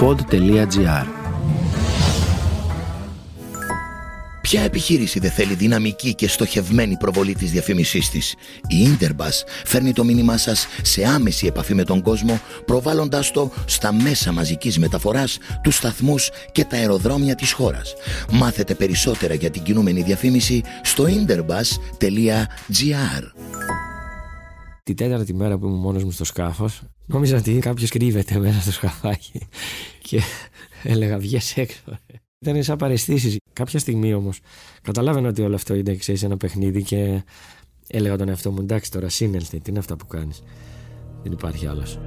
pod.gr Ποια επιχείρηση δεν θέλει δυναμική και στοχευμένη προβολή της διαφήμισής της; Η Interbus φέρνει το μήνυμά σας σε άμεση επαφή με τον κόσμο, προβάλλοντάς το στα μέσα μαζικής μεταφοράς, τους σταθμούς και τα αεροδρόμια της χώρας. Μάθετε περισσότερα για την κινούμενη διαφήμιση στο interbus.gr Την τέταρτη μέρα που ήμουν μόνος μου στο σκάφος, νόμιζα ότι κάποιος κρύβεται μέσα στο σκαφάκι και έλεγα βγες έξω. Ήταν σαν παρεστήσεις. Κάποια στιγμή όμως καταλάβαινα ότι όλο αυτό είναι ξέρεις, ένα παιχνίδι και έλεγα τον εαυτό μου εντάξει τώρα σύνελθε, τι είναι αυτά που κάνεις; Δεν υπάρχει άλλος.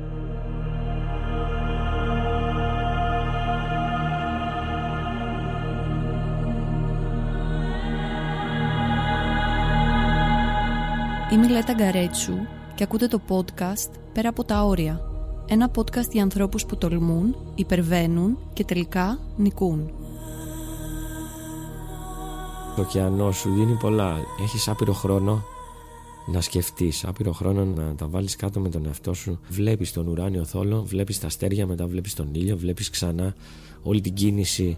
Είμαι η Λέτα Γκαρέτσου και ακούτε το podcast «Πέρα από τα όρια». Ένα podcast για ανθρώπους που τολμούν, υπερβαίνουν και τελικά νικούν. Το ωκεανό σου δίνει πολλά. Έχεις άπειρο χρόνο να σκεφτείς, άπειρο χρόνο να τα βάλεις κάτω με τον εαυτό σου. Βλέπεις τον ουράνιο θόλο, βλέπεις τα αστέρια, μετά βλέπεις τον ήλιο, βλέπεις ξανά όλη την κίνηση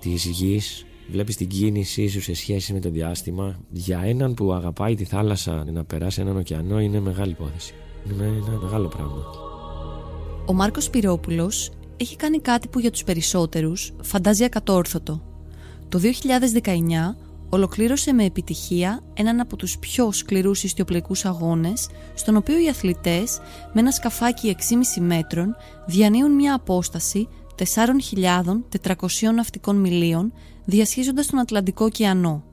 της γης. Βλέπεις την κίνησή σου σε σχέση με το διάστημα. Για έναν που αγαπάει τη θάλασσα να περάσει έναν ωκεανό είναι μεγάλη υπόθεση. Είναι ένα μεγάλο πράγμα. Ο Μάρκος Πυρόπουλος έχει κάνει κάτι που για τους περισσότερους φαντάζει ακατόρθωτο. Το 2019 ολοκλήρωσε με επιτυχία έναν από τους πιο σκληρούς ιστιοπλοϊκούς αγώνες, στον οποίο οι αθλητές με ένα σκαφάκι 6,5 μέτρων διανύουν μια απόσταση 4.400 ναυτικών μιλίων διασχίζοντας τον Ατλαντικό ωκεανό.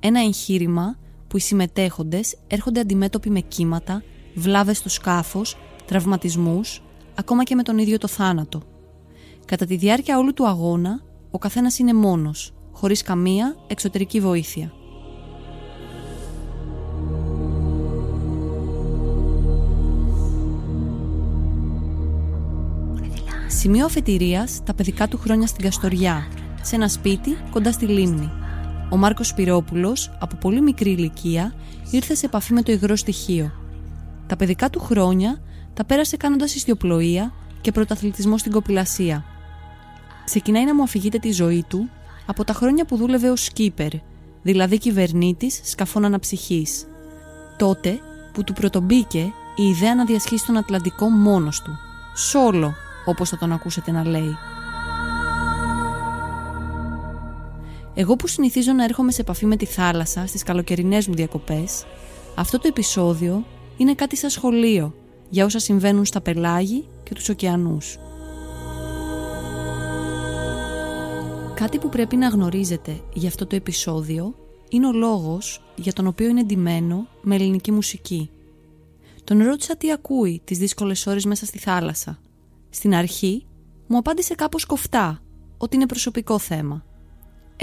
Ένα εγχείρημα που οι συμμετέχοντες έρχονται αντιμέτωποι με κύματα, βλάβες στο σκάφος, τραυματισμούς, ακόμα και με τον ίδιο το θάνατο. Κατά τη διάρκεια όλου του αγώνα, ο καθένας είναι μόνος, χωρίς καμία εξωτερική βοήθεια. Σημείο αφετηρίας τα παιδικά του χρόνια στην Καστοριά, σε ένα σπίτι κοντά στη λίμνη. Ο Μάρκος Σπυρόπουλος, από πολύ μικρή ηλικία, ήρθε σε επαφή με το υγρό στοιχείο. Τα παιδικά του χρόνια τα πέρασε κάνοντας ιστιοπλοεία και πρωταθλητισμό στην κοπηλασία. Ξεκινάει να μου αφηγείται τη ζωή του από τα χρόνια που δούλευε ως σκύπερ, δηλαδή κυβερνήτης σκαφών αναψυχής. Τότε που του πρωτομπήκε η ιδέα να διασχίσει τον Ατλαντικό μόνος του. Σόλο, όπως θα τον ακούσετε να λέει. Εγώ που συνηθίζω να έρχομαι σε επαφή με τη θάλασσα στις καλοκαιρινές μου διακοπές, αυτό το επεισόδιο είναι κάτι σαν σχολείο για όσα συμβαίνουν στα πελάγη και τους ωκεανούς. Κάτι που πρέπει να γνωρίζετε για αυτό το επεισόδιο είναι ο λόγος για τον οποίο είναι εντυμένο με ελληνική μουσική. Τον ρώτησα τι ακούει τις δύσκολες ώρες μέσα στη θάλασσα. Στην αρχή μου απάντησε κάπως κοφτά ότι είναι προσωπικό θέμα.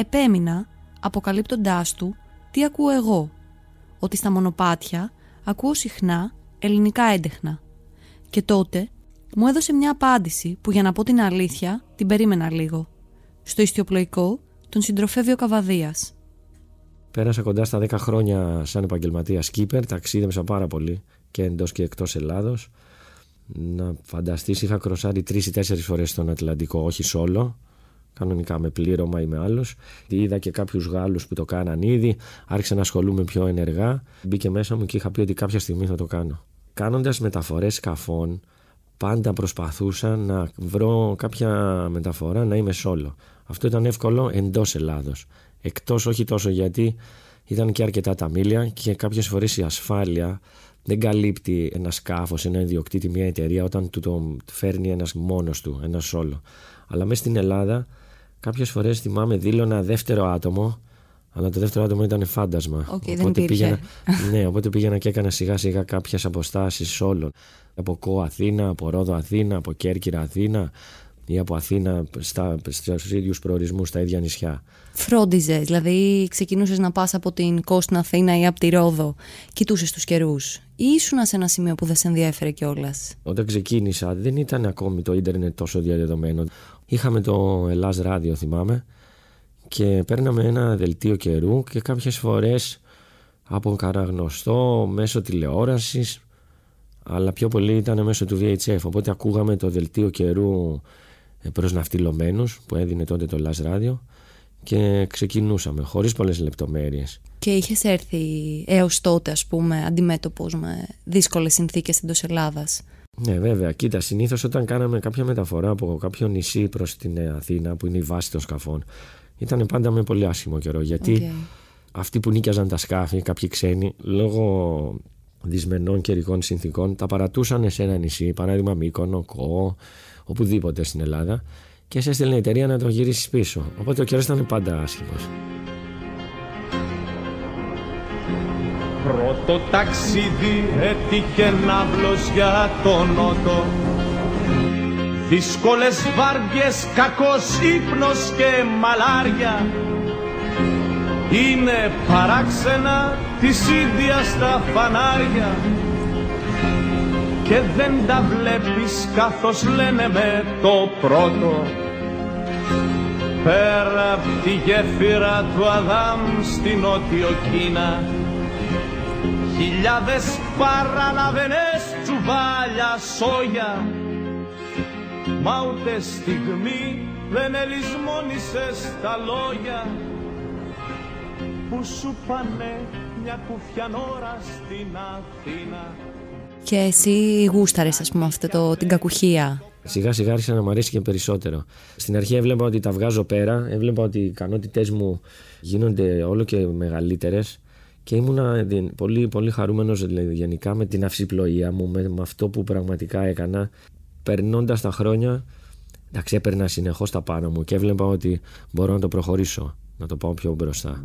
Επέμεινα αποκαλύπτοντάς του τι ακούω εγώ. Ότι στα μονοπάτια ακούω συχνά ελληνικά έντεχνα. Και τότε μου έδωσε μια απάντηση που για να πω την αλήθεια την περίμενα λίγο. Στο ιστιοπλοϊκό τον συντροφεύει ο Καβαδίας. Πέρασα κοντά στα 10 χρόνια σαν επαγγελματίας σκύπερ, ταξίδεψα πάρα πολύ και εντός και εκτός Ελλάδος. Να φανταστείς, είχα κροσάρει τρεις ή τέσσερις φορές στον Ατλαντικό, όχι σόλο, κανονικά με πλήρωμα ή με άλλου. Είδα και κάποιους Γάλλους που το κάναν ήδη, άρχισα να ασχολούμαι πιο ενεργά. Μπήκε μέσα μου και είχα πει ότι κάποια στιγμή θα το κάνω. Κάνοντας μεταφορές σκαφών, πάντα προσπαθούσα να βρω κάποια μεταφορά να είμαι σόλο. Αυτό ήταν εύκολο εντός Ελλάδος. Εκτός όχι τόσο γιατί ήταν και αρκετά τα μίλια και κάποιες φορές η ασφάλεια δεν καλύπτει ένα σκάφος, ένα ιδιοκτήτη, μια εταιρεία όταν του το φέρνει ένας μόνος του, ένας σόλο. Αλλά μέσα στην Ελλάδα, κάποιες φορές θυμάμαι δήλωνα δεύτερο άτομο, αλλά το δεύτερο άτομο ήταν φάντασμα. Okay, οπότε, δεν πήγαινα, ναι, οπότε πήγαινα και έκανα σιγά σιγά κάποιες αποστάσεις όλων. Από Κο Αθήνα, από Ρόδο Αθήνα, από Κέρκυρα Αθήνα, ή από Αθήνα στα, στους ίδιους προορισμούς στα ίδια νησιά. Φρόντιζες, δηλαδή ξεκινούσες να πας από την Κόστιν Αθήνα ή από τη Ρόδο, κοιτούσες τους καιρούς. ή ήσουν σε ένα σημείο που δεν σε ενδιέφερε κιόλας; Όταν ξεκίνησα δεν ήταν ακόμη το ίντερνετ τόσο διαδεδομένο. Είχαμε το Ελλάς Ράδιο θυμάμαι και παίρναμε ένα δελτίο καιρού και κάποιες φορές από καραγνωστό μέσω τηλεόρασης αλλά πιο πολύ ήταν μέσω του VHF οπότε ακούγαμε το δελτίο καιρού προσναυτιλωμένους που έδινε τότε το Last Radio και ξεκινούσαμε χωρίς πολλές λεπτομέρειες. Και είχες έρθει έως τότε ας πούμε αντιμέτωπος με δύσκολες συνθήκες εντός Ελλάδας; Ναι, βέβαια. Κοίτα, συνήθως όταν κάναμε κάποια μεταφορά από κάποιο νησί προς την Αθήνα, που είναι η βάση των σκαφών, ήταν πάντα με πολύ άσχημο καιρό. Γιατί αυτοί που νίκιαζαν τα σκάφη, κάποιοι ξένοι, λόγω δυσμενών καιρικών συνθήκων, τα παρατούσαν σε ένα νησί, παράδειγμα Μύκονο, Κό, οπουδήποτε στην Ελλάδα, και σε έστειλε η εταιρεία να το γυρίσει πίσω. Οπότε ο καιρός ήταν πάντα άσχημος. Πρώτο ταξίδι έτυχε ναύλος για τον νότο. Δύσκολες βάρδιες, κακός ύπνος και μαλάρια. Είναι παράξενα της Ίνδια στα φανάρια. Και δεν τα βλέπεις καθώς λένε με το πρώτο. Πέρα απ' τη γέφυρα του Αδάμ στην Νότιο Κίνα Χιλιάδες παραλαβενές τσουβάλια σόγια. Μα ούτε στιγμή δεν ελισμόνησες τα λόγια. Που σου πάνε μια κουφιανόρα στην Αθήνα. Και εσύ γούσταρες ας πούμε αυτό το, την κακουχία; Σιγά σιγά άρχισα να μου αρέσει και περισσότερο. Στην αρχή έβλεπα ότι τα βγάζω πέρα, έβλεπα ότι οι ικανότητές μου γίνονται όλο και μεγαλύτερες και ήμουνα πολύ, πολύ χαρούμενος δηλαδή, γενικά με την αυσιπλοεία μου, με, με αυτό που πραγματικά έκανα. Περνώντας τα χρόνια, εντάξει, έπαιρνα συνεχώς τα πάνω μου και έβλεπα ότι μπορώ να το προχωρήσω, να το πάω πιο μπροστά.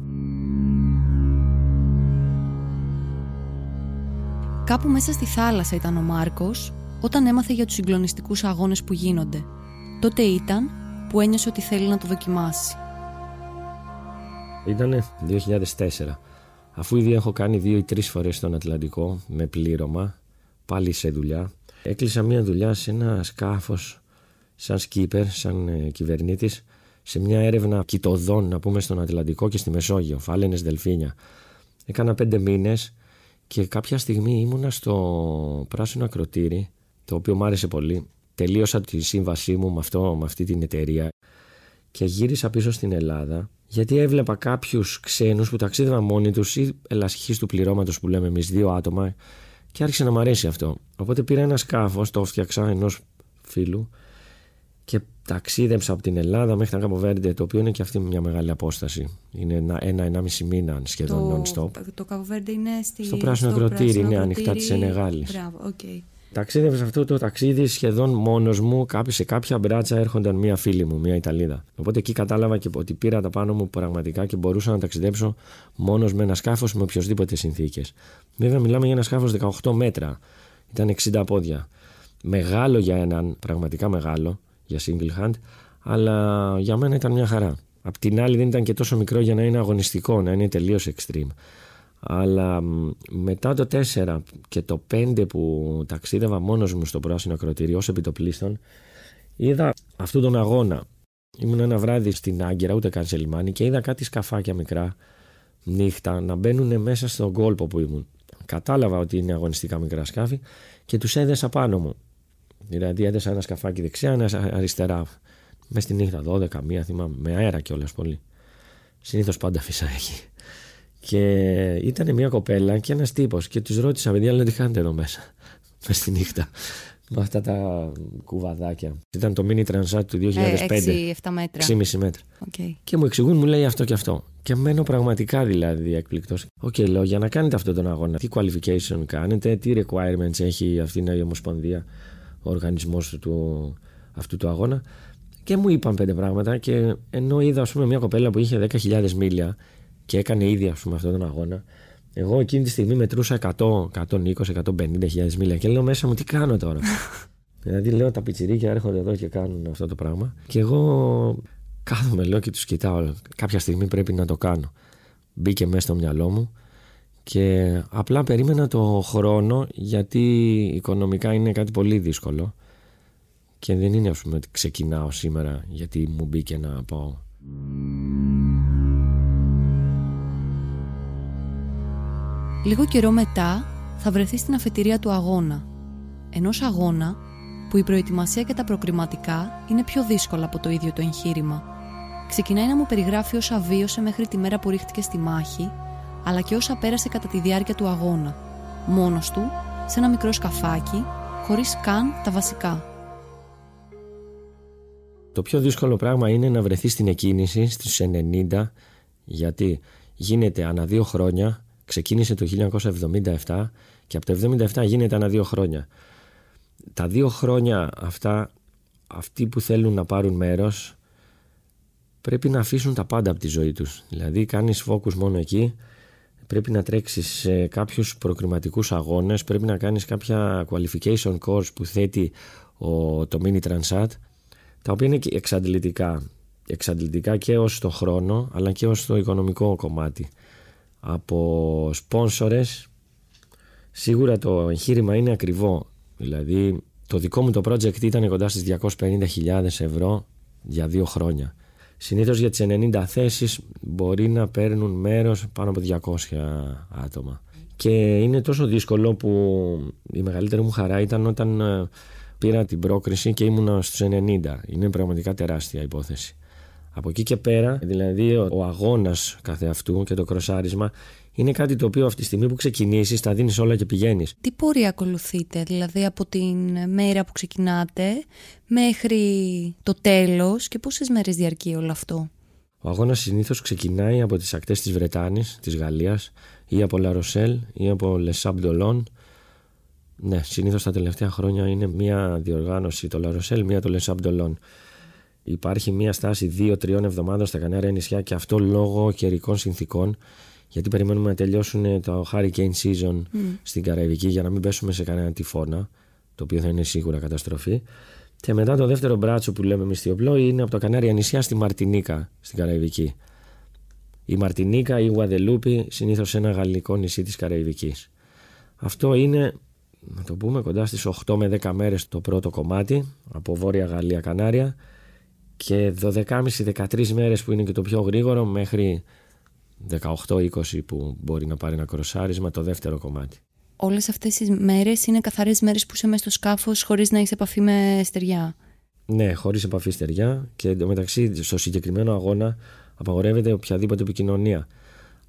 Κάπου μέσα στη θάλασσα ήταν ο Μάρκος όταν έμαθε για τους συγκλονιστικούς αγώνες που γίνονται. Τότε ήταν που ένιωσε ότι θέλει να το δοκιμάσει. Ήτανε 2004 Αφού ήδη έχω κάνει δύο ή τρεις φορές στον Ατλαντικό με πλήρωμα, πάλι σε δουλειά, έκλεισα μια δουλειά σε ένα σκάφος σαν σκύπερ, σαν ε, κυβερνήτης, σε μια έρευνα κοιτοδών, να πούμε, στον Ατλαντικό και στη Μεσόγειο, φάλαινες δελφίνια. Έκανα πέντε μήνες και κάποια στιγμή ήμουνα στο πράσινο ακροτήρι, το οποίο μου άρεσε πολύ. Τελείωσα τη σύμβασή μου με, αυτό, με αυτή την εταιρεία και γύρισα πίσω στην Ελλάδα γιατί έβλεπα κάποιους ξένους που ταξίδευαν μόνοι τους ή ελασχή του πληρώματος που λέμε εμείς, δύο άτομα, και άρχισε να μου αρέσει αυτό. Οπότε πήρα ένα σκάφος, το έφτιαξα ενός φίλου και ταξίδεψα από την Ελλάδα μέχρι τα Καποβέρντε, το οποίο είναι και αυτή μια μεγάλη απόσταση. Είναι ένα-ενάμιση ένα, μήνα σχεδόν non-stop. Το Καποβέρντε είναι στη... στο πράσινο ακροτήρι, είναι ανοιχτά της Ενεγάλη. Μπράβο, okay. Ταξίδευες αυτό το ταξίδι σχεδόν μόνος μου. Κάποιοι σε κάποια μπράτσα έρχονταν μία φίλη μου, μία Ιταλίδα. Οπότε εκεί κατάλαβα και ότι πήρα τα πάνω μου πραγματικά και μπορούσα να ταξιδέψω μόνος με ένα σκάφος με οποιοδήποτε συνθήκες. Βέβαια, μιλάμε για ένα σκάφος 18 μέτρα. Ήταν 60 πόδια. Μεγάλο για έναν, πραγματικά μεγάλο για single hand, αλλά για μένα ήταν μια χαρά. Απ' την άλλη δεν ήταν και τόσο μικρό για να είναι αγωνιστικό, να είναι τελείως extreme. Αλλά μετά το 4 και το 5 που ταξίδευα μόνος μου στο πράσινο ακροτήριο ως επιτοπλίστων είδα αυτόν τον αγώνα. Ήμουν ένα βράδυ στην Άγκυρα, ούτε καν σε λιμάνι και είδα κάτι σκαφάκια μικρά νύχτα να μπαίνουν μέσα στον κόλπο που ήμουν. Κατάλαβα ότι είναι αγωνιστικά μικρά σκάφη και τους έδεσα πάνω μου. Δηλαδή έδεσα ένα σκαφάκι δεξιά, ένα αριστερά. Μες στη νύχτα 12, μία θυμάμαι, με αέρα κιόλας πολύ. Συνήθως πάντα φυσά έχει. Και ήταν μια κοπέλα και ένας τύπος. Και τους ρώτησα, παιδιά, λένε τι κάνετε εδώ μέσα. Μες στη νύχτα. Με αυτά τα κουβαδάκια. Ήταν το mini transat του 2005. 6-7 μέτρα. 6,5 μέτρα. Okay. Και μου εξηγούν, μου λέει αυτό και αυτό. Και μένω πραγματικά δηλαδή έκπληκτος. Okay, λέω για να κάνετε αυτόν τον αγώνα, τι qualification κάνετε, τι requirements έχει αυτή η Ομοσπονδία, ο οργανισμός του, αυτού του αγώνα. Και μου είπαν πέντε πράγματα. Και ενώ είδα, ας πούμε, μια κοπέλα που είχε 10.000 μίλια και έκανε ήδη ας πούμε, αυτόν τον αγώνα. Εγώ εκείνη τη στιγμή μετρούσα 100, 120, 150 χιλιάδες μίλια και λέω μέσα μου τι κάνω τώρα; δηλαδή λέω τα πιτσιρίκια έρχονται εδώ και κάνουν αυτό το πράγμα. Και εγώ κάθομαι λέω και τους κοιτάω. Κάποια στιγμή πρέπει να το κάνω. Μπήκε μέσα στο μυαλό μου και απλά περίμενα το χρόνο γιατί οικονομικά είναι κάτι πολύ δύσκολο και δεν είναι ας πούμε ότι ξεκινάω σήμερα γιατί μου μπήκε να πάω. Λίγο καιρό μετά θα βρεθεί στην αφετηρία του αγώνα. Ενός αγώνα που η προετοιμασία και τα προκριματικά είναι πιο δύσκολα από το ίδιο το εγχείρημα. Ξεκινάει να μου περιγράφει όσα βίωσε μέχρι τη μέρα που ρίχτηκε στη μάχη, αλλά και όσα πέρασε κατά τη διάρκεια του αγώνα, μόνος του, σε ένα μικρό σκαφάκι, χωρίς καν τα βασικά. Το πιο δύσκολο πράγμα είναι να βρεθεί στην εκκίνηση στις 90 γιατί γίνεται ανά δύο χρόνια, ξεκίνησε το 1977 και από το 1977 γίνεται ανά δύο χρόνια. Τα δύο χρόνια αυτά, αυτοί που θέλουν να πάρουν μέρος πρέπει να αφήσουν τα πάντα από τη ζωή τους. Δηλαδή κάνεις focus μόνο εκεί, πρέπει να τρέξεις σε κάποιους προκριματικούς αγώνες, πρέπει να κάνεις κάποια qualification course που θέτει ο, το Mini Transat τα οποία είναι εξαντλητικά. Εξαντλητικά και ως το χρόνο αλλά και ως το οικονομικό κομμάτι. Από σπόνσορες σίγουρα το εγχείρημα είναι ακριβό. Δηλαδή το δικό μου το project ήταν κοντά στις 250.000 ευρώ για δύο χρόνια. Συνήθως για τις 90 θέσεις μπορεί να παίρνουν μέρος πάνω από 200 άτομα. Και είναι τόσο δύσκολο που η μεγαλύτερη μου χαρά ήταν όταν ε, πήρα την πρόκριση και ήμουνα στους 90. Είναι πραγματικά τεράστια υπόθεση. Από εκεί και πέρα, δηλαδή ο, ο αγώνας καθεαυτού και το κροσάρισμα είναι κάτι το οποίο αυτή τη στιγμή που ξεκινήσεις τα δίνεις όλα και πηγαίνεις. Τι πορεία ακολουθείτε, δηλαδή από την μέρα που ξεκινάτε μέχρι το τέλος και πόσες μέρες διαρκεί όλο αυτό; Ο αγώνας συνήθως ξεκινάει από τις ακτές της Βρετάνης, της Γαλλίας ή από Λαροσέλ ή από Λεσάμπ ναι, συνήθως τα τελευταία χρόνια είναι μία διοργάνωση το Λαροσέλ, μία το Λεσάμπ Υπάρχει μία στάση δύο-τριών εβδομάδων στα Κανάρια νησιά και αυτό λόγω καιρικών συνθήκων. Γιατί περιμένουμε να τελειώσουν το hurricane season mm. στην Καραϊβική για να μην πέσουμε σε κανένα τυφώνα, το οποίο θα είναι σίγουρα καταστροφή. Και μετά το δεύτερο μπράτσο που λέμε μυστιοπλό είναι από τα Κανάρια νησιά στη Μαρτινίκα, στην Καραϊβική. Η Μαρτινίκα ή η Γουαδελούπη, συνήθως ένα γαλλικό νησί της Καραϊβικής. Αυτό είναι να το πούμε, κοντά στις 8 με 10 μέρες το πρώτο κομμάτι από Βόρεια Γαλλία Κανάρια και 12,5-13 μέρες που είναι και το πιο γρήγορο μέχρι 18-20 που μπορεί να πάρει ένα κροσάρισμα το δεύτερο κομμάτι. Όλες αυτές τις μέρες είναι καθαρές μέρες που είσαι μέσα στο σκάφος χωρίς να έχεις επαφή με στεριά; Ναι, χωρίς επαφή στεριά και εντωμεταξύ στο συγκεκριμένο αγώνα απαγορεύεται οποιαδήποτε επικοινωνία.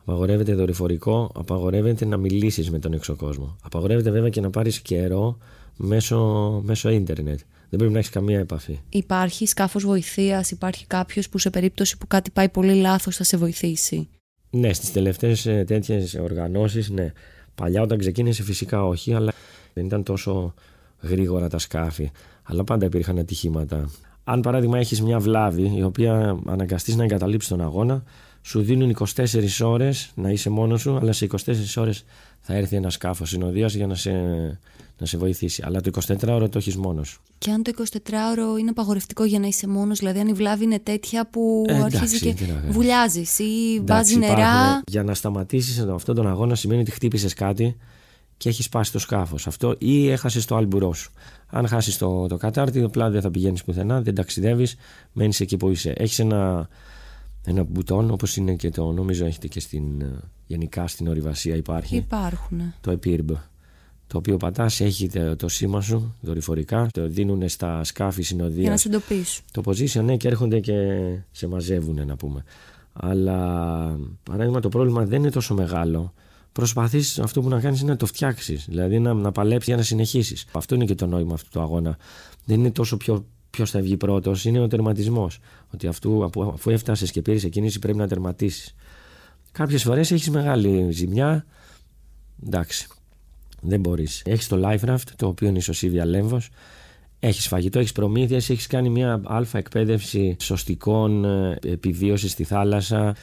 Απαγορεύεται δορυφορικό, απαγορεύεται να μιλήσεις με τον έξω κόσμο. Απαγορεύεται βέβαια και να πάρεις καιρό μέσω, μέσω ίντερνετ. Δεν πρέπει να έχεις καμία επαφή. Υπάρχει σκάφος βοηθείας, υπάρχει κάποιος που σε περίπτωση που κάτι πάει πολύ λάθος θα σε βοηθήσει. Ναι, στις τελευταίες τέτοιες οργανώσεις, ναι. Παλιά όταν ξεκίνησε φυσικά όχι, αλλά δεν ήταν τόσο γρήγορα τα σκάφη. Αλλά πάντα υπήρχαν ατυχήματα. Αν παράδειγμα έχεις μια βλάβη η οποία αναγκαστείς να εγκαταλείψεις τον αγώνα, σου δίνουν 24 ώρες να είσαι μόνος σου, αλλά σε 24 ώρες θα έρθει ένα σκάφος συνοδείας για να σε, να σε βοηθήσει. Αλλά το 24ωρο το έχεις μόνος σου. Και αν το 24ωρο είναι απαγορευτικό για να είσαι μόνος, δηλαδή αν η βλάβη είναι τέτοια που ε, αρχίζεις και βουλιάζεις ή βάζεις νερά. Για να σταματήσεις αυτόν τον αγώνα σημαίνει ότι χτύπησες κάτι και έχεις σπάσει το σκάφος. Αυτό ή έχασες το άλμπουρό σου. Αν χάσεις το, το κατάρτι, απλά δεν θα πηγαίνεις πουθενά, δεν ταξιδεύεις, μένεις εκεί που είσαι. Έχεις ένα ένα μπουτόν όπως είναι και το νομίζω έχετε και στην, ε, γενικά στην ορειβασία υπάρχει υπάρχουν το EPIRB το οποίο πατάς έχει το σήμα σου δορυφορικά το δίνουν στα σκάφη συνοδεία για να σε εντοπίσουν το position ναι και έρχονται και σε μαζεύουν να πούμε αλλά παράδειγμα το πρόβλημα δεν είναι τόσο μεγάλο προσπαθείς αυτό που να κάνεις είναι να το φτιάξεις. Δηλαδή να, να παλέψεις για να συνεχίσεις. Αυτό είναι και το νόημα αυτού του αγώνα. Δεν είναι τόσο πιο ποιος θα βγει πρώτος, είναι ο τερματισμός. Ότι αυτού, αφού έφτασες και πήρες κίνηση, πρέπει να τερματίσεις. Κάποιες φορές έχεις μεγάλη ζημιά. Εντάξει, δεν μπορείς. Έχεις το life raft, το οποίο είναι ισοσύβια λέμβος. Έχεις φαγητό, έχεις προμήθειες, έχεις κάνει μια αλφα εκπαίδευση σωστικών ε, επιβίωσης στη θάλασσα.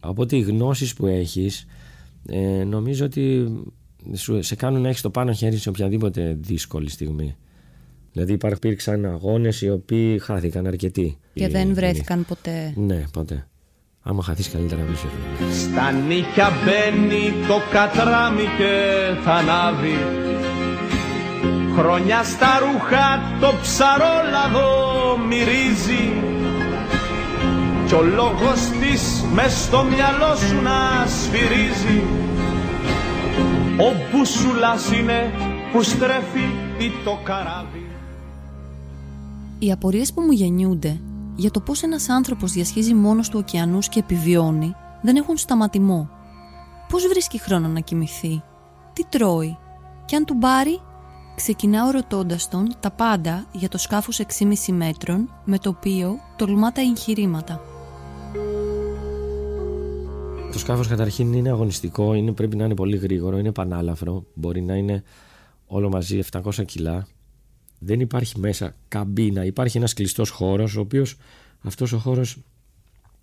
Οπότε οι γνώσεις που έχεις, ε, νομίζω ότι σε κάνουν να έχεις το πάνω χέρι σε οποιαδήποτε δύσκολη στιγμή. Δηλαδή υπήρξαν αγώνες οι οποίοι χάθηκαν αρκετοί. Και δεν βρέθηκαν ποτέ. Ναι, ποτέ. Άμα χαθείς καλύτερα μην Στα νύχια μπαίνει το κατράμι και θα ανάβει. Χρόνια στα ρούχα το ψαρόλαδο μυρίζει. Κι ο λόγος της μες στο μυαλό σου να σφυρίζει. Ο μπουσουλάς είναι που στρέφει το καράβι. Οι απορίες που μου γεννιούνται για το πώς ένας άνθρωπος διασχίζει μόνος του ωκεανούς και επιβιώνει δεν έχουν σταματημό. Πώς βρίσκει χρόνο να κοιμηθεί, τι τρώει, και αν του πάρει, ξεκινάω ρωτώντας τον τα πάντα για το σκάφος 6,5 μέτρων με το οποίο τολμά τα εγχειρήματα. Το σκάφος καταρχήν είναι αγωνιστικό, είναι, πρέπει να είναι πολύ γρήγορο, είναι πανάλαφρο, μπορεί να είναι όλο μαζί 700 κιλά. Δεν υπάρχει μέσα καμπίνα, υπάρχει ένας κλειστός χώρος, ο οποίος αυτός ο χώρος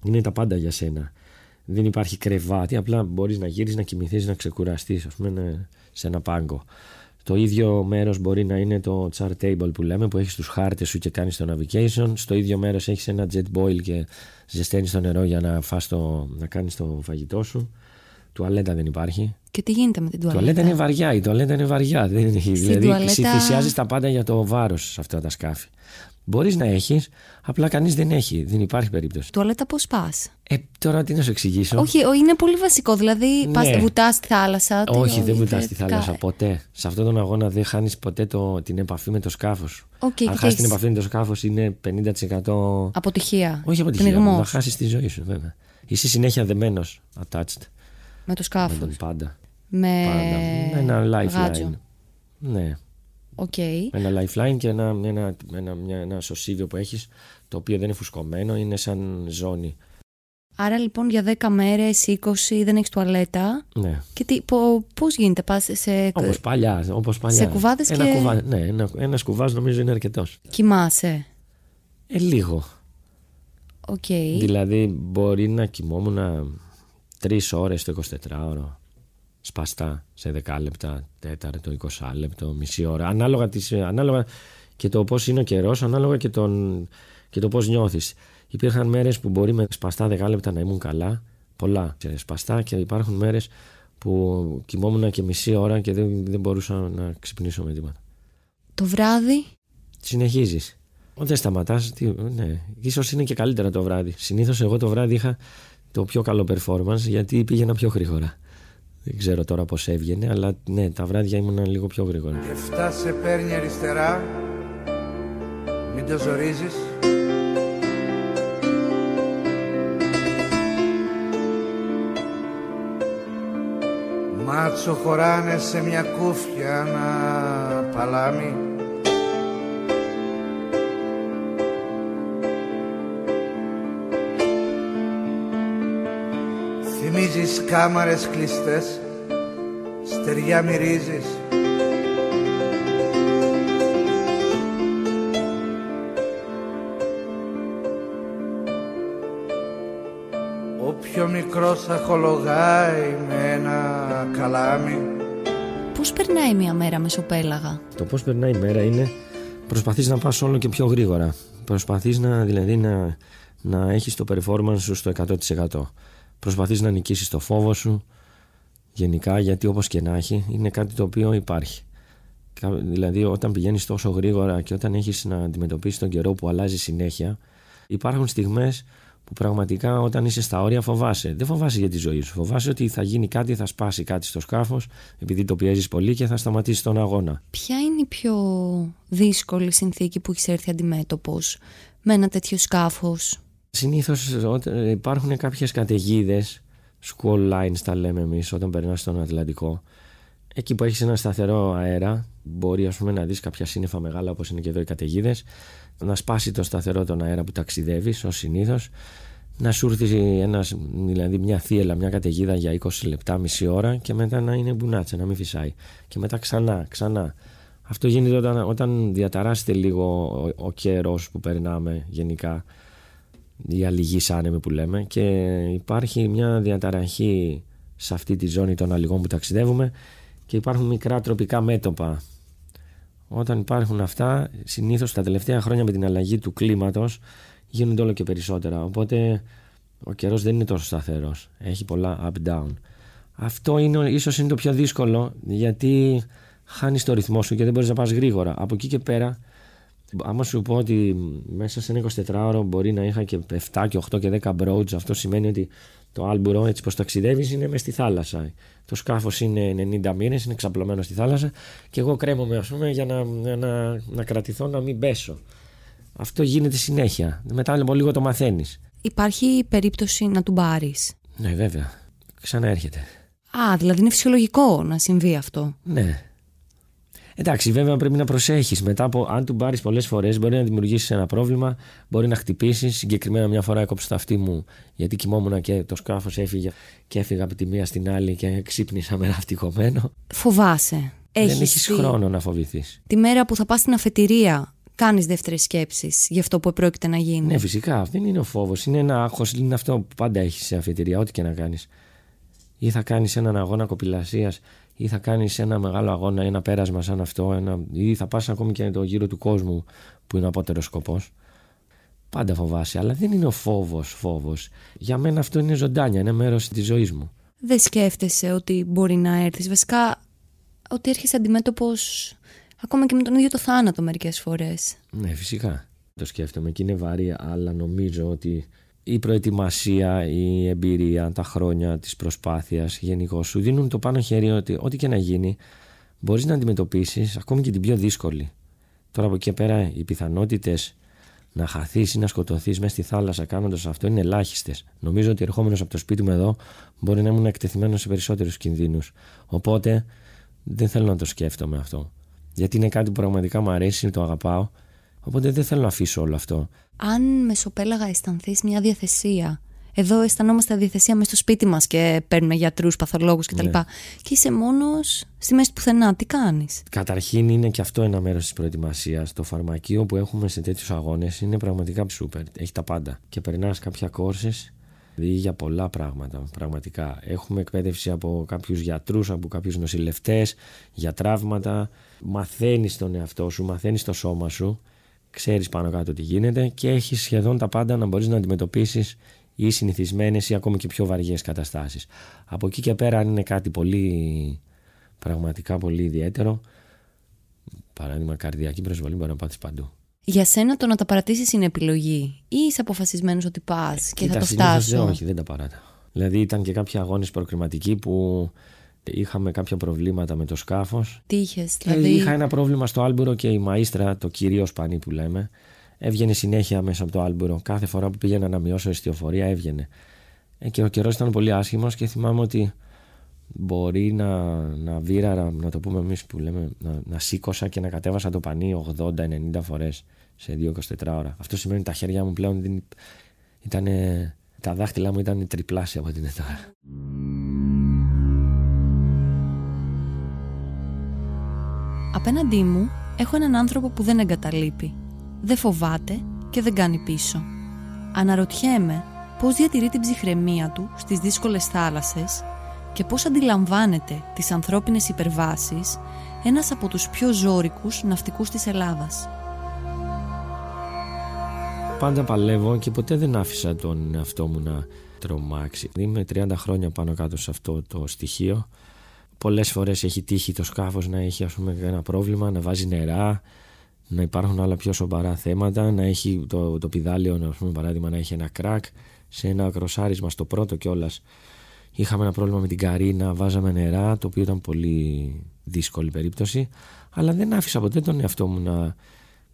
είναι τα πάντα για σένα. Δεν υπάρχει κρεβάτι, απλά μπορείς να γύρεις, να κοιμηθείς, να ξεκουραστείς, ας πούμε σε ένα πάγκο. Το ίδιο μέρος μπορεί να είναι το chart table που λέμε, που έχεις τους χάρτες σου και κάνεις το navigation. Στο ίδιο μέρος έχεις ένα jet boil και ζεσταίνεις το νερό για να, φας το, να κάνεις το φαγητό σου. Τουαλέτα δεν υπάρχει. Και τι γίνεται με την τουαλέτα; Τουαλέτα είναι βαριά. Η τουαλέτα είναι βαριά. Δεν είναι, δηλαδή, τουαλέτα... θυσιάζει τα πάντα για το βάρος σε αυτά τα σκάφη. Μπορείς να έχεις, απλά κανείς δεν έχει. Δεν υπάρχει περίπτωση. Τουαλέτα πώς πας; Ε, τώρα τι να σου εξηγήσω; Όχι, είναι πολύ βασικό. Δηλαδή, ναι. πας, βουτάς στη θάλασσα. Όχι, δεν βουτάς στη θάλασσα ποτέ. Σε αυτόν τον αγώνα δεν χάνεις ποτέ το, την επαφή με το σκάφος. Okay, Αν χάσεις την επαφή με το σκάφος, είναι 50%. Αποτυχία. Όχι αποτυχία. Πνιγμός. Να χάσεις τη ζωή σου, βέβαια. Είσαι συνέχεια δεμένος, attached. Με το σκάφος. Με τον πάντα. Με, πάντα. με ένα lifeline. Ναι. Okay. Ένα lifeline και ένα, ένα, ένα, μια, ένα σωσίβιο που έχεις το οποίο δεν είναι φουσκωμένο, είναι σαν ζώνη. Άρα λοιπόν για 10 μέρες, 20 δεν έχεις τουαλέτα. Ναι. Και τι, πο, πώς γίνεται, πας σε... Όπως παλιά, όπως παλιά. Σε κουβάδες ένα και... Κουβά, ναι, ένα, ένας κουβάς νομίζω είναι αρκετός. Κοιμάσαι. Ε, λίγο. Okay. Δηλαδή μπορεί να κοιμόμουν τρεις ώρες το 24ωρο σπαστά σε 10 λεπτά, τέταρτο, 20 λεπτό, μισή ώρα. Ανάλογα, τις, ανάλογα και το πώς είναι ο καιρός, ανάλογα και, τον, και το πώς νιώθεις. Υπήρχαν μέρες που μπορεί με σπαστά 10 λεπτά να ήμουν καλά, πολλά σε σπαστά και υπάρχουν μέρες που κοιμόμουν και μισή ώρα και δεν, δεν μπορούσα να ξυπνήσω με τίποτα. Το βράδυ; Συνεχίζεις. Δεν σταματάς, ναι. Ίσως είναι και καλύτερα το βράδυ. Συνήθως εγώ το βράδυ είχα το πιο καλό performance γιατί πήγαινα πιο γρήγορα. Δεν ξέρω τώρα πώς έβγαινε, αλλά ναι, τα βράδια ήμουν λίγο πιο γρήγορα. Και φτάσε παίρνει αριστερά, μην το ζορίζεις. Μάτσο χωράνε σε μια κούφια ένα παλάμι Θυμίζεις κάμαρες κλειστές Στεριά μυρίζεις. Όποιο μικρός αχολογάει με ένα καλάμι. Πώς περνάει μια μέρα μεσοπέλαγα; Το πώς περνάει η μέρα είναι Προσπαθείς να πας όλο και πιο γρήγορα. Προσπαθείς να, δηλαδή, να, να έχεις το performance σου στο 100% προσπαθείς να νικήσεις το φόβο σου γενικά γιατί όπως και να έχει είναι κάτι το οποίο υπάρχει δηλαδή όταν πηγαίνεις τόσο γρήγορα και όταν έχεις να αντιμετωπίσεις τον καιρό που αλλάζει συνέχεια υπάρχουν στιγμές που πραγματικά όταν είσαι στα όρια φοβάσαι. Δεν φοβάσαι για τη ζωή σου. Φοβάσαι ότι θα γίνει κάτι, θα σπάσει κάτι στο σκάφος, επειδή το πιέζεις πολύ και θα σταματήσεις τον αγώνα. Ποια είναι η πιο δύσκολη συνθήκη που έχεις έρθει αντιμέτωπος με ένα τέτοιο σκάφος, Συνήθως υπάρχουν κάποιες καταιγίδες, squall lines τα λέμε εμείς, όταν περνάς στον Ατλαντικό. Εκεί που έχεις ένα σταθερό αέρα, μπορεί ας πούμε, να δεις κάποια σύννεφα μεγάλα όπως είναι και εδώ οι καταιγίδες, να σπάσει το σταθερό τον αέρα που ταξιδεύεις, ως συνήθως, να σου έρθει ένας, δηλαδή μια θύελα, μια καταιγίδα για 20 λεπτά, μισή ώρα και μετά να είναι μπουνάτσα, να μην φυσάει. Και μετά ξανά, ξανά. Αυτό γίνεται όταν, όταν διαταράσσεται λίγο ο, ο καιρός που περνάμε γενικά η αλληγή άνεμη που λέμε και υπάρχει μια διαταραχή σε αυτή τη ζώνη των αλληγών που ταξιδεύουμε και υπάρχουν μικρά τροπικά μέτωπα. Όταν υπάρχουν αυτά, συνήθως τα τελευταία χρόνια με την αλλαγή του κλίματος γίνονται όλο και περισσότερα. Οπότε ο καιρός δεν είναι τόσο σταθερός. Έχει πολλά up-down. Αυτό είναι, ίσως είναι το πιο δύσκολο γιατί χάνεις το ρυθμό σου και δεν μπορείς να πας γρήγορα. Από εκεί και πέρα Άμα σου πω ότι μέσα σε ένα 24ωρο μπορεί να είχα και 7 και 8 και 10 broads, αυτό σημαίνει ότι το άλμπουρο έτσι πως ταξιδεύεις είναι μες στη θάλασσα. Το σκάφος είναι 90 μήνες, είναι ξαπλωμένο στη θάλασσα και εγώ κρέμομαι ας πούμε για να, να, να κρατηθώ να μην πέσω. Αυτό γίνεται συνέχεια. Μετά από λίγο το μαθαίνεις. Υπάρχει περίπτωση να του πάρει. Ναι, βέβαια. Ξαναέρχεται. Α, δηλαδή είναι φυσιολογικό να συμβεί αυτό. Ναι. Εντάξει, βέβαια πρέπει να προσέχεις. Μετά από, αν του πάρει πολλές φορές, μπορεί να δημιουργήσεις ένα πρόβλημα, μπορεί να χτυπήσεις. Συγκεκριμένα, μια φορά έκοψε το αυτί μου, γιατί κοιμόμουν και το σκάφος έφυγε και έφυγα από τη μία στην άλλη και ξύπνησα με ναυτικωμένο. Φοβάσαι. Δεν Έχεις έχεις δει- χρόνο να φοβηθείς. Τη μέρα που θα πας στην αφετηρία, κάνεις δεύτερες σκέψεις για αυτό που πρόκειται να γίνει. Ναι, φυσικά. Δεν είναι ο φόβος. Είναι ένα άγχος. Είναι αυτό που πάντα έχεις σε αφετηρία, ό,τι και να κάνεις. Ή θα κάνεις έναν αγώνα κοπηλασίας, ή θα κάνεις ένα μεγάλο αγώνα, ένα πέρασμα σαν αυτό, ένα... ή θα πας ακόμη και το γύρο του κόσμου, που είναι ο απότερος σκοπός. Πάντα φοβάσαι, αλλά δεν είναι ο φόβος φόβος. Για μένα αυτό είναι ζωντάνια, είναι μέρος της ζωής μου. Δεν σκέφτεσαι ότι μπορεί να έρθεις. Βασικά, ότι έρχεσαι αντιμέτωπος ακόμα και με τον ίδιο το θάνατο μερικές φορές. Ναι, φυσικά. Το σκέφτομαι και είναι βαρύ, αλλά νομίζω ότι η προετοιμασία, η εμπειρία, τα χρόνια της προσπάθειας γενικώ σου δίνουν το πάνω χέρι ότι ό,τι και να γίνει μπορείς να αντιμετωπίσεις ακόμη και την πιο δύσκολη. Τώρα από εκεί και πέρα οι πιθανότητες να χαθείς ή να σκοτωθείς μέσα στη θάλασσα κάνοντας αυτό είναι ελάχιστες. Νομίζω ότι ερχόμενος από το σπίτι μου εδώ μπορεί να ήμουν εκτεθειμένος σε περισσότερους κινδύνους. Οπότε δεν θέλω να το σκέφτομαι αυτό. Γιατί είναι κάτι που πραγματικά μου αρέσει, το αγαπάω. Οπότε δεν θέλω να αφήσω όλο αυτό. Αν μεσοπέλαγα αισθανθείς μια διαθεσία. Εδώ αισθανόμαστε αδιαθεσία μέσα στο σπίτι μας και παίρνουμε γιατρούς, παθολόγους κτλ. Ναι. Και είσαι μόνος στη μέση του πουθενά. Τι κάνεις; Καταρχήν είναι και αυτό ένα μέρος της προετοιμασίας. Το φαρμακείο που έχουμε σε τέτοιους αγώνες είναι πραγματικά σούπερ. Έχει τα πάντα. Και περνάς κάποια κόρσε για πολλά πράγματα. Πραγματικά. Έχουμε εκπαίδευση από κάποιους γιατρούς, από κάποιους νοσηλευτές για τραύματα. Μαθαίνεις τον εαυτό σου, μαθαίνεις το σώμα σου. Ξέρεις πάνω κάτω τι γίνεται και έχεις σχεδόν τα πάντα να μπορείς να αντιμετωπίσεις ή συνηθισμένες ή ακόμη και πιο βαριές καταστάσεις. Από εκεί και πέρα, αν είναι κάτι πολύ πραγματικά πολύ ιδιαίτερο, παράδειγμα καρδιακή προσβολή μπορεί να πάθεις παντού. Για σένα το να τα παρατήσεις είναι επιλογή, ή είσαι αποφασισμένος ότι πας και Κοίτα, θα το συνήθως φτάσω; δεν- όχι, δεν τα παράτα. Δηλαδή ήταν και κάποιοι αγώνες προκριματικοί που είχαμε κάποια προβλήματα με το σκάφος. Τι είχες, Δηλαδή... δηλαδή; Είχα ένα πρόβλημα στο Άλμπουρο και η μαΐστρα, το κυρίω πανί που λέμε, έβγαινε συνέχεια μέσα από το Άλμπουρο. Κάθε φορά που πήγαινα να μειώσω εστιοφορία έβγαινε. Ε, και ο καιρός ήταν πολύ άσχημος και θυμάμαι ότι μπορεί να, να βήραρα, να το πούμε εμείς που λέμε, να, να σήκωσα και να κατέβασα το πανί 80-90 φορές σε 2-24 ώρα. Αυτό σημαίνει ότι τα χέρια μου πλέον δεν ήτανε, τα δάχτυλά μου ήταν τριπλάσια από την ετάρα. Απέναντί μου έχω έναν άνθρωπο που δεν εγκαταλείπει. Δεν φοβάται και δεν κάνει πίσω. Αναρωτιέμαι πώς διατηρεί την ψυχραιμία του στις δύσκολες θάλασσες και πώς αντιλαμβάνεται τις ανθρώπινες υπερβάσεις ένας από τους πιο ζώρικους ναυτικούς της Ελλάδας. Πάντα παλεύω και ποτέ δεν άφησα τον εαυτό μου να τρομάξει. Είμαι 30 χρόνια πάνω κάτω σε αυτό το στοιχείο. Πολλές φορές έχει τύχει το σκάφος να έχει ας πούμε ένα πρόβλημα, να βάζει νερά, να υπάρχουν άλλα πιο σοβαρά θέματα, να έχει το, το πιδάλιο, ας πούμε παράδειγμα, να έχει ένα κράκ. Σε ένα κροσάρισμα στο πρώτο κιόλας. Είχαμε ένα πρόβλημα με την καρίνα, βάζαμε νερά, το οποίο ήταν πολύ δύσκολη περίπτωση. Αλλά δεν άφησα ποτέ τον εαυτό μου να,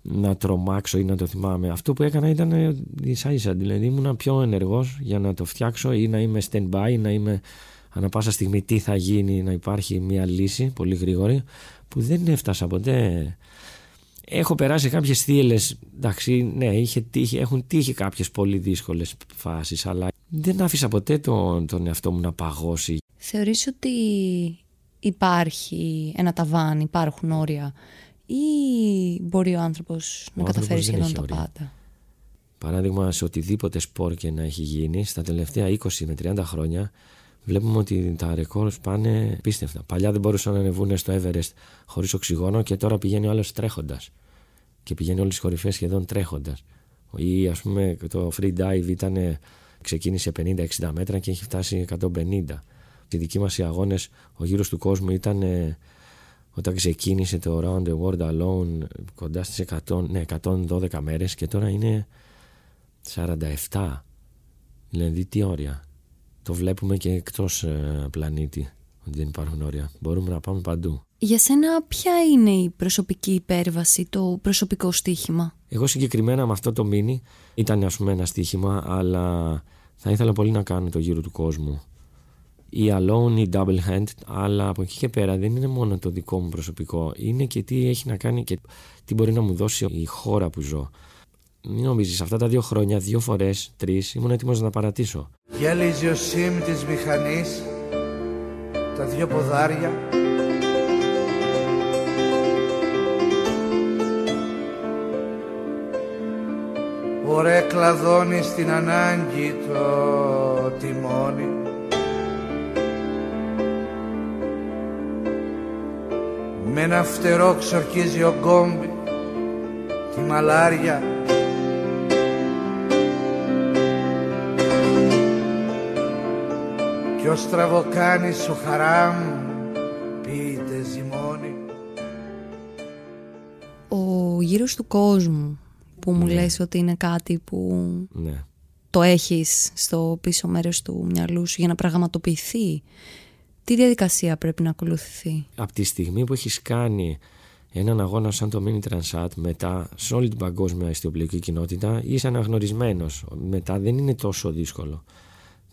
να τρομάξω ή να το θυμάμαι. Αυτό που έκανα ήταν ε, ίσα ίσα. Δηλαδή ήμουν πιο ενεργός για να το φτιάξω ή να είμαι stand-by, να είμαι ανά πάσα στιγμή τι θα γίνει, να υπάρχει μια λύση πολύ γρήγορη που δεν έφτασα ποτέ. Έχω περάσει κάποιες θύελες, εντάξει, ναι, είχε τύχει, έχουν τύχει κάποιες πολύ δύσκολες φάσεις, αλλά δεν άφησα ποτέ τον, τον εαυτό μου να παγώσει. Θεωρείς ότι υπάρχει ένα ταβάνι, υπάρχουν όρια ή μπορεί ο άνθρωπος να Ο καταφέρει άνθρωπος δεν σχεδόν έχει τα όρια. πάντα; Παράδειγμα, σε οτιδήποτε σπορ και να έχει γίνει, στα τελευταία 20 με 30 χρόνια βλέπουμε ότι τα ρεκόρ πάνε πίστευτα. Παλιά δεν μπορούσαν να ανεβούν στο Everest χωρίς οξυγόνο και τώρα πηγαίνει ο άλλος τρέχοντας. Και πηγαίνει όλες τις κορυφές σχεδόν τρέχοντας. Ή ας πούμε το free dive ήταν, ξεκίνησε 50-60 μέτρα και έχει φτάσει 150. Στη δική μας οι αγώνες, ο γύρος του κόσμου ήταν ε, όταν ξεκίνησε το Round the World Alone κοντά στις 100, ναι, 112 μέρες και τώρα είναι 47. Δηλαδή τι όρια. Το βλέπουμε και εκτός ε, πλανήτη ότι δεν υπάρχουν όρια. Μπορούμε να πάμε παντού. Για σένα ποια είναι η προσωπική υπέρβαση, το προσωπικό στοίχημα; Εγώ συγκεκριμένα με αυτό το μίνι ήταν ας πούμε ένα στοίχημα, αλλά θα ήθελα πολύ να κάνω το γύρο του κόσμου. Ή alone ή double hand, αλλά από εκεί και πέρα δεν είναι μόνο το δικό μου προσωπικό. Είναι και τι έχει να κάνει και τι μπορεί να μου δώσει η χώρα που ζω. Μην νομίζεις, αυτά τα δύο χρόνια, δύο φορές, τρεις, ήμουν έτοιμος να παρατήσω. Γέλιζε ο σήμ της μηχανής Τα δυο ποδάρια. Ωραία κλαδώνει στην ανάγκη το τιμόνι. Με ένα φτερό ξορκίζει ο γκόμπι Τη μαλάρια Κι ο στραβοκάνης ο χαράμ πείτε ζυμώνει Ο γύρος του κόσμου που μου λες ότι είναι κάτι που Ναι. το έχεις στο πίσω μέρος του μυαλού σου για να πραγματοποιηθεί. Τι διαδικασία πρέπει να ακολουθηθεί; Από τη στιγμή που έχεις κάνει έναν αγώνα σαν το Mini Transat μετά σε όλη την παγκόσμια ιστιοπλοϊκή κοινότητα είσαι αναγνωρισμένος. Μετά δεν είναι τόσο δύσκολο.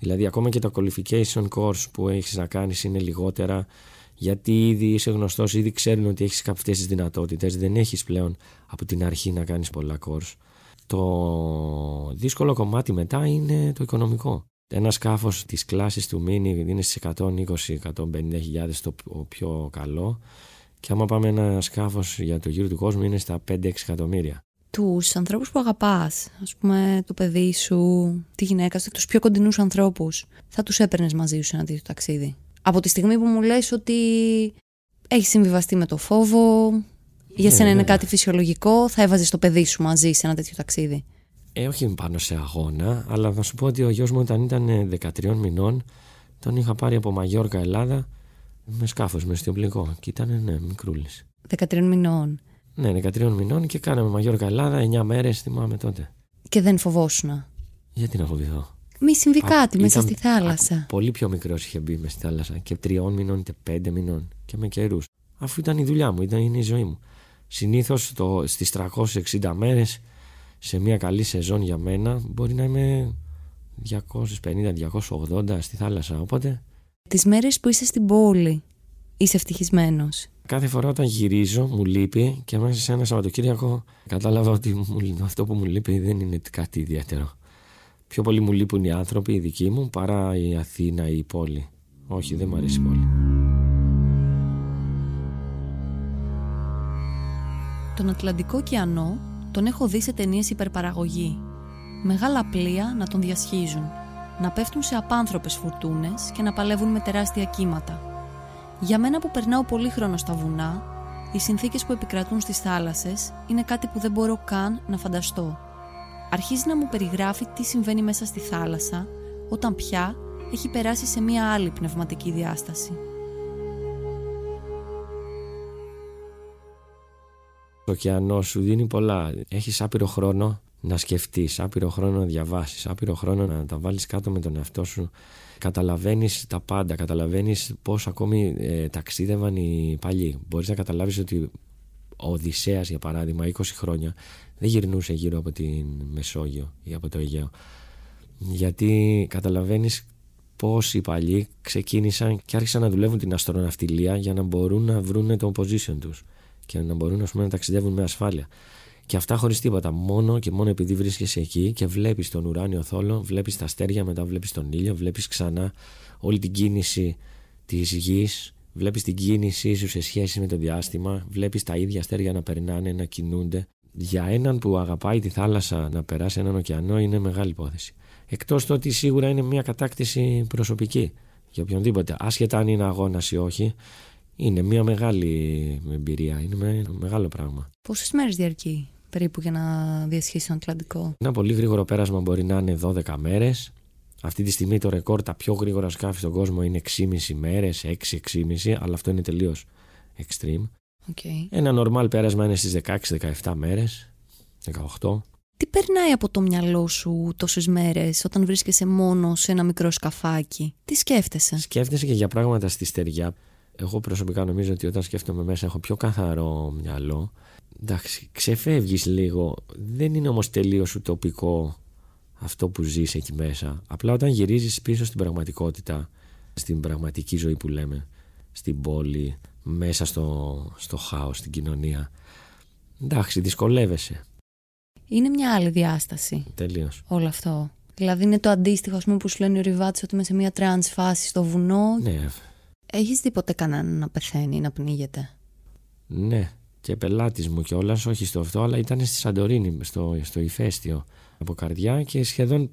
Δηλαδή ακόμα και τα qualification course που έχεις να κάνεις είναι λιγότερα γιατί ήδη είσαι γνωστός, ήδη ξέρουν ότι έχεις αυτές τις δυνατότητες. Δεν έχεις πλέον από την αρχή να κάνεις πολλά course. Το δύσκολο κομμάτι μετά είναι το οικονομικό. Ένα σκάφος της κλάσης του Mini είναι στις 120-150 χιλιάδες το πιο καλό και άμα πάμε ένα σκάφος για το γύρο του κόσμου είναι στα 5-6 εκατομμύρια. Τους ανθρώπους που αγαπάς, ας πούμε το παιδί σου, τη γυναίκα σου, τους πιο κοντινούς ανθρώπους, θα τους έπαιρνες μαζί σου σε ένα τέτοιο ταξίδι; Από τη στιγμή που μου λες ότι έχει συμβιβαστεί με το φόβο, για σένα είναι βέβαια. κάτι φυσιολογικό, θα έβαζες το παιδί σου μαζί σε ένα τέτοιο ταξίδι; Ε, όχι πάνω σε αγώνα, αλλά θα σου πω ότι ο γιος μου όταν ήταν ε, 13 μηνών τον είχα πάρει από Μαγιόρκα Ελλάδα με σκάφος, με στιοπλικό και ήταν ναι, μικρούλης. 13 μηνών. Ναι, 13 μηνών και κάναμε Μαγιόρκα Ελλάδα 9 μέρες θυμάμαι τότε. Και δεν φοβόσουνα. Γιατί να φοβηθώ; Μη συμβεί Α, κάτι μέσα ήταν- στη θάλασσα. α, Πολύ πιο μικρός είχε μπει μέσα στη θάλασσα και τριών μηνών είτε πέντε μηνών και με καιρούς. Αφού ήταν η δουλειά μου, ήταν είναι η ζωή μου. Συνήθως στις 360 μέρες σε μια καλή σεζόν για μένα μπορεί να είμαι 250-280 στη θάλασσα. Οπότε Τις μέρες που είσαι στην πόλη, είσαι ευτυχισμένος. Κάθε φορά όταν γυρίζω μου λείπει και μέσα σε ένα Σαββατοκύριακο κατάλαβα ότι μου- αυτό που μου λείπει δεν είναι κάτι ιδιαίτερο. Πιο πολύ μου λείπουν οι άνθρωποι, οι δικοί μου, παρά η Αθήνα ή η πόλη. Όχι, δεν μου αρέσει η πόλη. Τον Ατλαντικό ωκεανό τον έχω δει σε ταινίες υπερπαραγωγή. Μεγάλα πλοία να τον διασχίζουν, να πέφτουν σε απάνθρωπες φουρτούνες και να παλεύουν με τεράστια κύματα. Για μένα που περνάω πολύ χρόνο στα βουνά, οι συνθήκες που επικρατούν στις θάλασσες είναι κάτι που δεν μπορώ καν να φανταστώ. Αρχίζει να μου περιγράφει τι συμβαίνει μέσα στη θάλασσα, όταν πια έχει περάσει σε μία άλλη πνευματική διάσταση. Το ωκεανό σου δίνει πολλά. Έχεις άπειρο χρόνο να σκεφτείς, άπειρο χρόνο να διαβάσεις, άπειρο χρόνο να τα βάλεις κάτω με τον εαυτό σου. Καταλαβαίνεις τα πάντα. Καταλαβαίνεις πώς ακόμη ε, ταξίδευαν οι παλιοί. Μπορείς να καταλάβεις ότι ο Οδυσσέας για παράδειγμα 20 χρόνια δεν γυρνούσε γύρω από την Μεσόγειο ή από το Αιγαίο γιατί καταλαβαίνεις πώς οι παλιοί ξεκίνησαν και άρχισαν να δουλεύουν την αστροναυτιλία για να μπορούν να βρουν το position τους και να μπορούν ας πούμε, να ταξιδεύουν με ασφάλεια. Και αυτά χωρίς τίποτα. Μόνο και μόνο επειδή βρίσκεσαι εκεί και βλέπεις τον ουράνιο θόλο, βλέπεις τα αστέρια, μετά βλέπεις τον ήλιο, βλέπεις ξανά όλη την κίνηση της γης, βλέπεις την κίνησή σου σε σχέση με το διάστημα, βλέπεις τα ίδια αστέρια να περνάνε, να κινούνται. Για έναν που αγαπάει τη θάλασσα να περάσει έναν ωκεανό είναι μεγάλη υπόθεση. Εκτός το ότι σίγουρα είναι μια κατάκτηση προσωπική για οποιονδήποτε, άσχετα αν είναι αγώνας ή όχι. Είναι μια μεγάλη εμπειρία, είναι με- μεγάλο πράγμα. Πόσες μέρες διαρκεί; Περίπου για να διασχίσει τον Ατλαντικό. Ένα πολύ γρήγορο πέρασμα μπορεί να είναι 12 μέρες. Αυτή τη στιγμή το ρεκόρ τα πιο γρήγορα σκάφη στον κόσμο είναι 6,5 μέρες, 6-6,5, αλλά αυτό είναι τελείως extreme. Okay. Ένα normal πέρασμα είναι στις 16-17 μέρες, 18. Τι περνάει από το μυαλό σου τόσες μέρες όταν βρίσκεσαι μόνο σε ένα μικρό σκαφάκι; Τι σκέφτεσαι; Σκέφτεσαι και για πράγματα στη στεριά. εγώ προσωπικά νομίζω ότι όταν σκέφτομαι μέσα έχω πιο καθαρό μυαλό. Εντάξει, ξεφεύγεις λίγο. Δεν είναι όμως τελείως ουτοπικό αυτό που ζεις εκεί μέσα. Απλά όταν γυρίζεις πίσω στην πραγματικότητα, στην πραγματική ζωή που λέμε, στην πόλη, μέσα στο, στο χάος, στην κοινωνία, εντάξει, δυσκολεύεσαι. Είναι μια άλλη διάσταση Τελείως. όλο αυτό. Δηλαδή είναι το αντίστοιχο ας πούμε, που σου λένε οι ορειβάτες ότι είμαι σε μια trance φάση στο βουνό. Ναι, Έχεις δει ποτέ κανέναν να πεθαίνει ή να πνίγεται; ναι. Και πελάτης μου κιόλας, όχι στο αυτό, αλλά ήταν στη Σαντορίνη, στο, στο ηφαίστειο από καρδιά και σχεδόν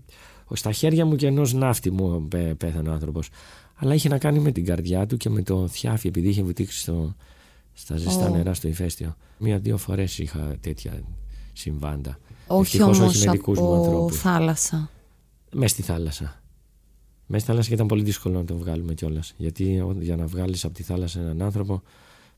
στα χέρια μου και ενός ναύτη μου πέ- πέθανε ο άνθρωπος. Αλλά είχε να κάνει με την καρδιά του και με το θιάφι, επειδή είχε βουτήξει στο, στα ζεστά Ω. νερά στο ηφαίστειο. Μία-δύο φορές είχα τέτοια συμβάντα. Όχι Ευτυχώς όμως όχι με δικούς μου από ανθρώπους. θάλασσα. Μέσα στη θάλασσα. Μέσα στη θάλασσα και ήταν πολύ δύσκολο να τον βγάλουμε κιόλας. Γιατί ο- για να βγάλεις από τη θάλασσα έναν άνθρωπο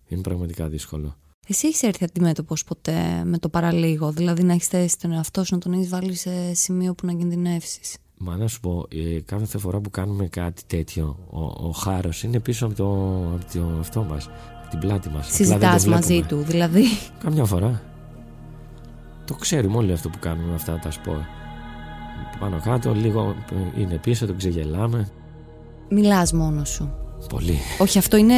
είναι πραγματικά δύσκολο. Εσύ έχεις έρθει αντιμέτωπος ποτέ με το παραλίγο, δηλαδή να έχεις θέσει τον εαυτό σου, να τον έχεις βάλει σε σημείο που να κινδυνεύσεις; Μα να σου πω, ε, κάθε φορά που κάνουμε κάτι τέτοιο, ο, ο χάρος είναι πίσω από το, από το αυτό μας, από την πλάτη μας. Συζητάς μαζί του, δηλαδή. Καμιά φορά. Το ξέρουμε όλοι αυτό που κάνουμε με αυτά τα σπορ. Πάνω κάτω, λίγο ε, είναι πίσω, το ξεγελάμε. Μιλάς μόνος σου. Πολύ. Όχι, αυτό είναι.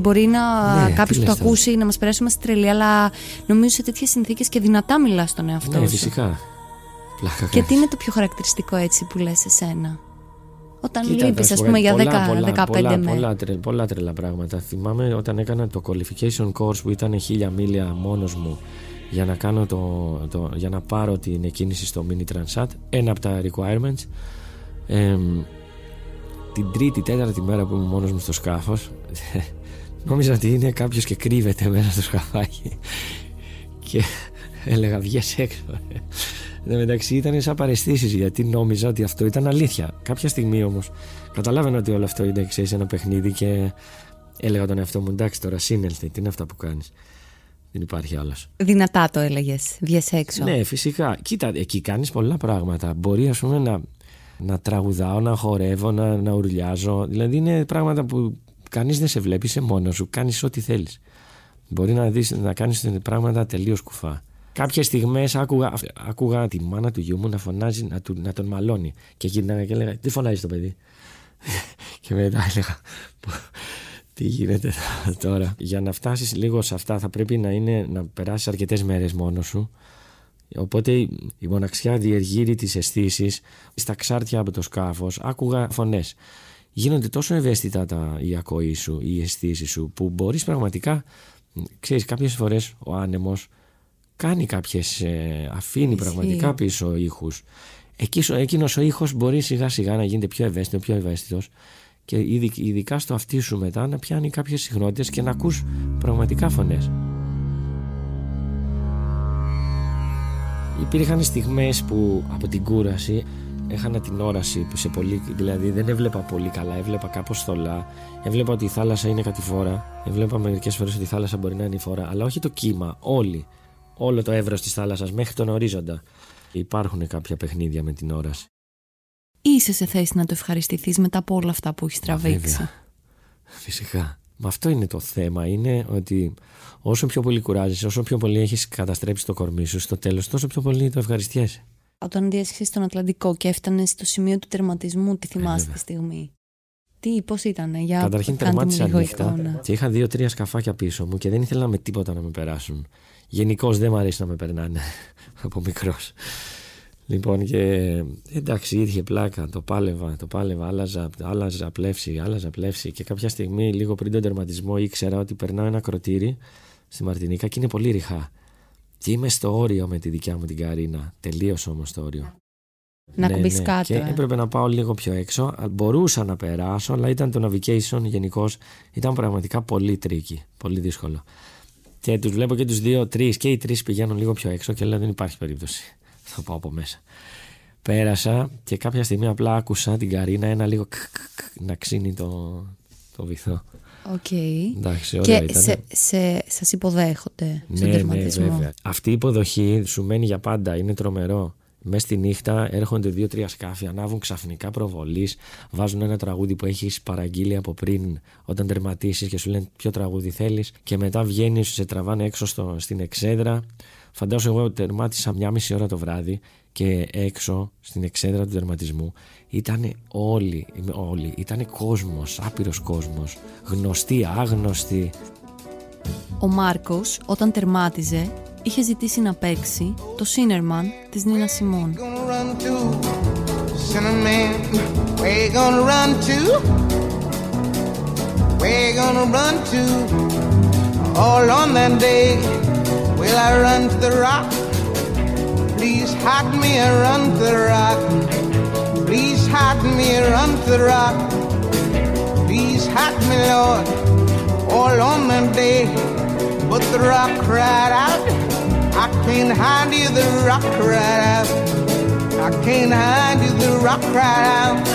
Μπορεί να Ναι, τι κάποιος που το λες τώρα. ακούσει να μας περάσει είμαστε τρελή, αλλά νομίζω σε τέτοιες συνθήκες και δυνατά μιλάς στον εαυτό Ναι, σου. φυσικά. Πλάκα Και κάνεις. τι είναι το πιο χαρακτηριστικό έτσι που λες εσένα; Όταν Κοίτα, λείπεις θα ας σου πούμε πω για πολλά, 10, πολλά, 15 πολλά, μέρες. πολλά, τρε- πολλά τρελά πράγματα. Θυμάμαι όταν έκανα το qualification course που ήταν χίλια μίλια μόνος μου για να, κάνω το, το, για να πάρω την εκκίνηση στο mini transat ένα από τα requirements εμ, την τρίτη τέταρτη μέρα που ήμουν μόνος μου στο σκάφος νόμιζα ότι είναι κάποιος και κρύβεται μέσα στο σκαφάκι και έλεγα βγες έξω Εν τω μεταξύ ήταν σαν παρεστήσεις γιατί νόμιζα ότι αυτό ήταν αλήθεια. Κάποια στιγμή όμως καταλάβαινα ότι όλο αυτό είναι ξέρεις, ένα παιχνίδι και έλεγα τον εαυτό μου εντάξει τώρα σύνελθε, τι είναι αυτά που κάνεις; Δεν υπάρχει άλλος. Δυνατά το έλεγες, βγες έξω. Ναι, φυσικά. Κοίτα, εκεί κάνεις πολλά πράγματα. Μπορεί ας πούμε να, να τραγουδάω, να χορεύω, να, να ουρλιάζω. Δηλαδή είναι πράγματα που κανείς δεν σε βλέπει, είσαι μόνος σου, κάνεις ό,τι θέλεις. Μπορεί να, δεις, να κάνεις πράγματα τελείως κουφά. Κάποιες στιγμές άκουγα, άκουγα τη μάνα του γιού μου να φωνάζει, να, του, να τον μαλώνει. Και γύρναγα και έλεγα, τι φωνάζεις το παιδί; και μετά έλεγα, τι γίνεται τώρα; Για να φτάσεις λίγο σε αυτά θα πρέπει να, είναι, να περάσεις αρκετές μέρες μόνος σου. Οπότε η η μοναξιά διεργύρει τις αισθήσει στα ξάρτια από το σκάφος. Άκουγα φωνές. Γίνονται τόσο ευαίσθητα τα, η ακοή σου, οι αισθήσεις σου που μπορείς πραγματικά, ξέρεις κάποιες φορές ο άνεμος κάνει κάποιες, ε, αφήνει Ισχύει. πραγματικά πίσω ήχους. Εκεί, εκείνος ο ήχος μπορεί σιγά σιγά να γίνεται πιο ευαίσθητο, πιο ευαίσθητος και ειδι- ειδικά στο αυτί σου μετά να πιάνει κάποιες συχνότητες και να ακούς πραγματικά φωνές. Υπήρχαν στιγμές που από την κούραση έχανα την όραση σε πολύ, δηλαδή δεν έβλεπα πολύ καλά, έβλεπα κάπως θολά, έβλεπα ότι η θάλασσα είναι κατηφόρα, έβλεπα μερικές φορές ότι η θάλασσα μπορεί να είναι φορά, αλλά όχι το κύμα, όλη, όλο το εύρος της θάλασσας μέχρι τον ορίζοντα. Υπάρχουν κάποια παιχνίδια με την όραση. Είσαι σε θέση να το ευχαριστηθείς μετά από όλα αυτά που έχεις τραβήξει. Βέβαια. Φυσικά. Μα αυτό είναι το θέμα. Είναι ότι όσο πιο πολύ κουράζεσαι, όσο πιο πολύ έχεις καταστρέψει το κορμί σου στο τέλος, τόσο πιο πολύ το ευχαριστιέσαι. Όταν διέσχεσαι στον Ατλαντικό και έφτανες στο σημείο του τερματισμού, τι θυμάσαι βέβαια. τη στιγμή; Τι, πώς ήταν, για Καταρχήν κάντε μου τερμάτισα λίγο νύχτα εικόνα. και είχα δύο-τρία σκαφάκια πίσω μου και δεν ήθελα με τίποτα να με περάσουν. Γενικώς δεν μου αρέσει να με περνάνε από μικρός. Λοιπόν, και εντάξει, ήρθε πλάκα, το πάλευα, το πάλευα, άλλαζα, άλλαζα πλεύση, άλλαζα πλεύση και κάποια στιγμή, λίγο πριν τον τερματισμό, ήξερα ότι περνάω ένα κροτήρι στη Μαρτινίκα και είναι πολύ ριχά. Και είμαι στο όριο με τη δικιά μου την Καρίνα. Τελείωσε όμως το όριο. Να κουμπείς κάτω, Και ε. έπρεπε να πάω λίγο πιο έξω. Α, Μπορούσα να περάσω, αλλά ήταν το navigation γενικώς ήταν πραγματικά πολύ tricky. Πολύ δύσκολο. Και τους βλέπω και τους δύο, τρεις και οι τρεις πηγαίνουν λίγο πιο έξω και λέω δεν υπάρχει περίπτωση. Θα πάω από μέσα. Πέρασα και κάποια στιγμή απλά άκουσα την καρίνα ένα λίγο κ, κ, κ, να ξύνει το, το βυθό. Οκ. Εντάξει, ωραία Και ήταν. σε, σε, σας υποδέχονται στον Ναι, ναι, τερματισμό; βέβαια. Αυτή η υποδοχή σου μένει για πάντα. Είναι τρομερό. μες στη νύχτα έρχονται δύο-τρία σκάφη, ανάβουν ξαφνικά προβολείς, βάζουν ένα τραγούδι που έχεις παραγγείλει από πριν όταν τερματίσεις και σου λένε ποιο τραγούδι θέλεις, και μετά βγαίνεις, σε τραβάνε έξω στο, στην εξέδρα. Φαντάζομαι εγώ τερμάτισα μια μισή ώρα το βράδυ και έξω στην εξέδρα του τερματισμού ήταν όλοι, όλοι ήταν κόσμος, άπειρος κόσμος, γνωστοί, άγνωστοι. Ο Μάρκος όταν τερμάτιζε είχε ζητήσει να παίξει το Σίνερμαν της Νίνα Σιμών. All Will I run to the rock Please hide me and run to the rock Please hide me and run to the rock Please hide me Lord All on that day But the rock cried out I can't hide you, the rock cried out. I can't hide you, the rock cried out.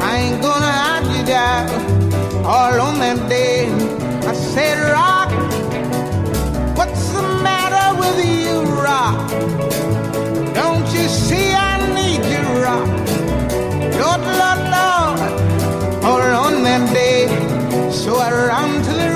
I ain't gonna hide you down. All on that day, I said, you see I need you, Rock? Lord, Lord, Lord, all on that day. So I ran to the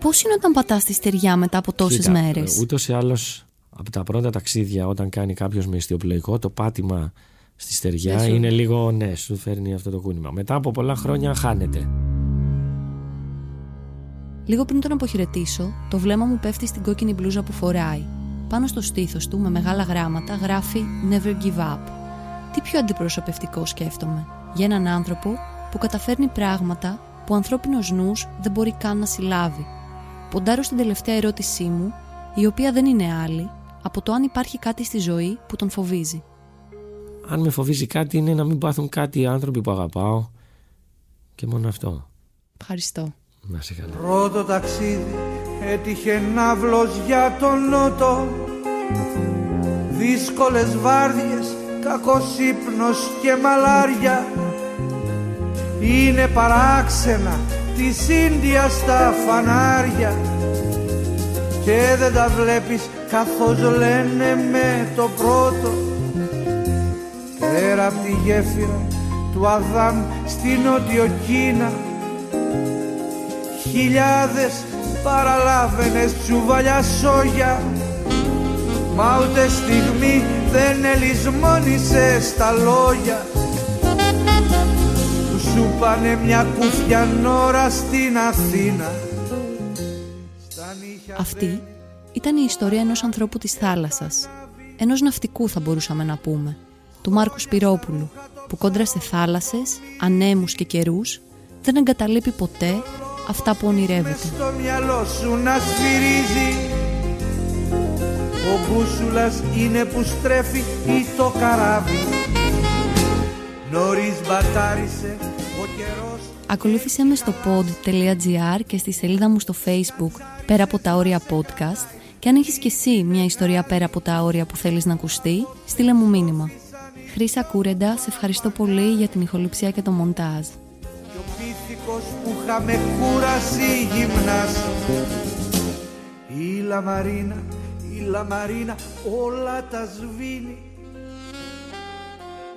Πώς είναι όταν πατάς τη στεριά μετά από τόσες μέρες; Ούτως ή άλλως από τα πρώτα ταξίδια, όταν κάνει κάποιος με ιστιοπλοϊκό, το πάτημα στη στεριά είναι λίγο ναι, σου φέρνει αυτό το κούνημα. Μετά από πολλά χρόνια χάνεται. Λίγο πριν τον αποχαιρετήσω, το βλέμμα μου πέφτει στην κόκκινη μπλούζα που φοράει. Πάνω στο στήθος του, με μεγάλα γράμματα, γράφει Never give up. Τι πιο αντιπροσωπευτικό σκέφτομαι για έναν άνθρωπο που καταφέρνει πράγματα που ο ανθρώπινος νους δεν μπορεί καν να συλλάβει ποντάρω στην τελευταία ερώτησή μου, η οποία δεν είναι άλλη από το αν υπάρχει κάτι στη ζωή που τον φοβίζει. Αν με φοβίζει κάτι είναι να μην πάθουν κάτι οι άνθρωποι που αγαπάω και μόνο αυτό. Ευχαριστώ. Να σε καλά. Πρώτο ταξίδι έτυχε ναύλος για τον νότο. Δύσκολες βάρδιες, κακός ύπνος και μαλάρια. Είναι παράξενα της Ίνδιας στα φανάρια. Και δεν τα βλέπεις καθώς λένε με το πρώτο. Πέρα από τη γέφυρα του Αδάμ στην Νότιο Κίνα χιλιάδες παραλάβαινες τσουβαλιά σόγια. Μα ούτε στιγμή δεν ελισμόνησε στα λόγια. Σου πάνε μια κούφια νόρα στην Αθήνα. Αυτή ήταν η ιστορία ενός ανθρώπου της θάλασσας. Ενός ναυτικού θα μπορούσαμε να πούμε. Του Μάρκου Σπυρόπουλου που κόντρα σε θάλασσες, ανέμους και καιρούς δεν εγκαταλείπει ποτέ αυτά που ονειρεύεται. Στο μυαλό σου να σφυρίζει Ο μπούσουλας είναι που στρέφει ή το καράβι Νωρίς μπατάρισε Ακολούθησε με στο pod.gr και στη σελίδα μου στο facebook πέρα από τα όρια podcast και αν έχεις και εσύ μια ιστορία πέρα από τα όρια που θέλεις να ακουστεί, στείλε μου μήνυμα. Χρήσα Κούρεντα, σε ευχαριστώ πολύ για την ηχοληψία και το μοντάζ. Που είχαμε κούραση γυμνάς Η Λαμαρίνα, η Λαμαρίνα όλα τα σβήνει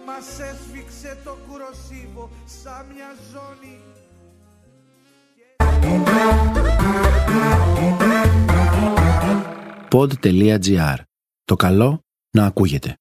Μας έσφιξε το κουροσίβο σαν μια ζώνη Pod.gr. Το καλό να ακούγεται.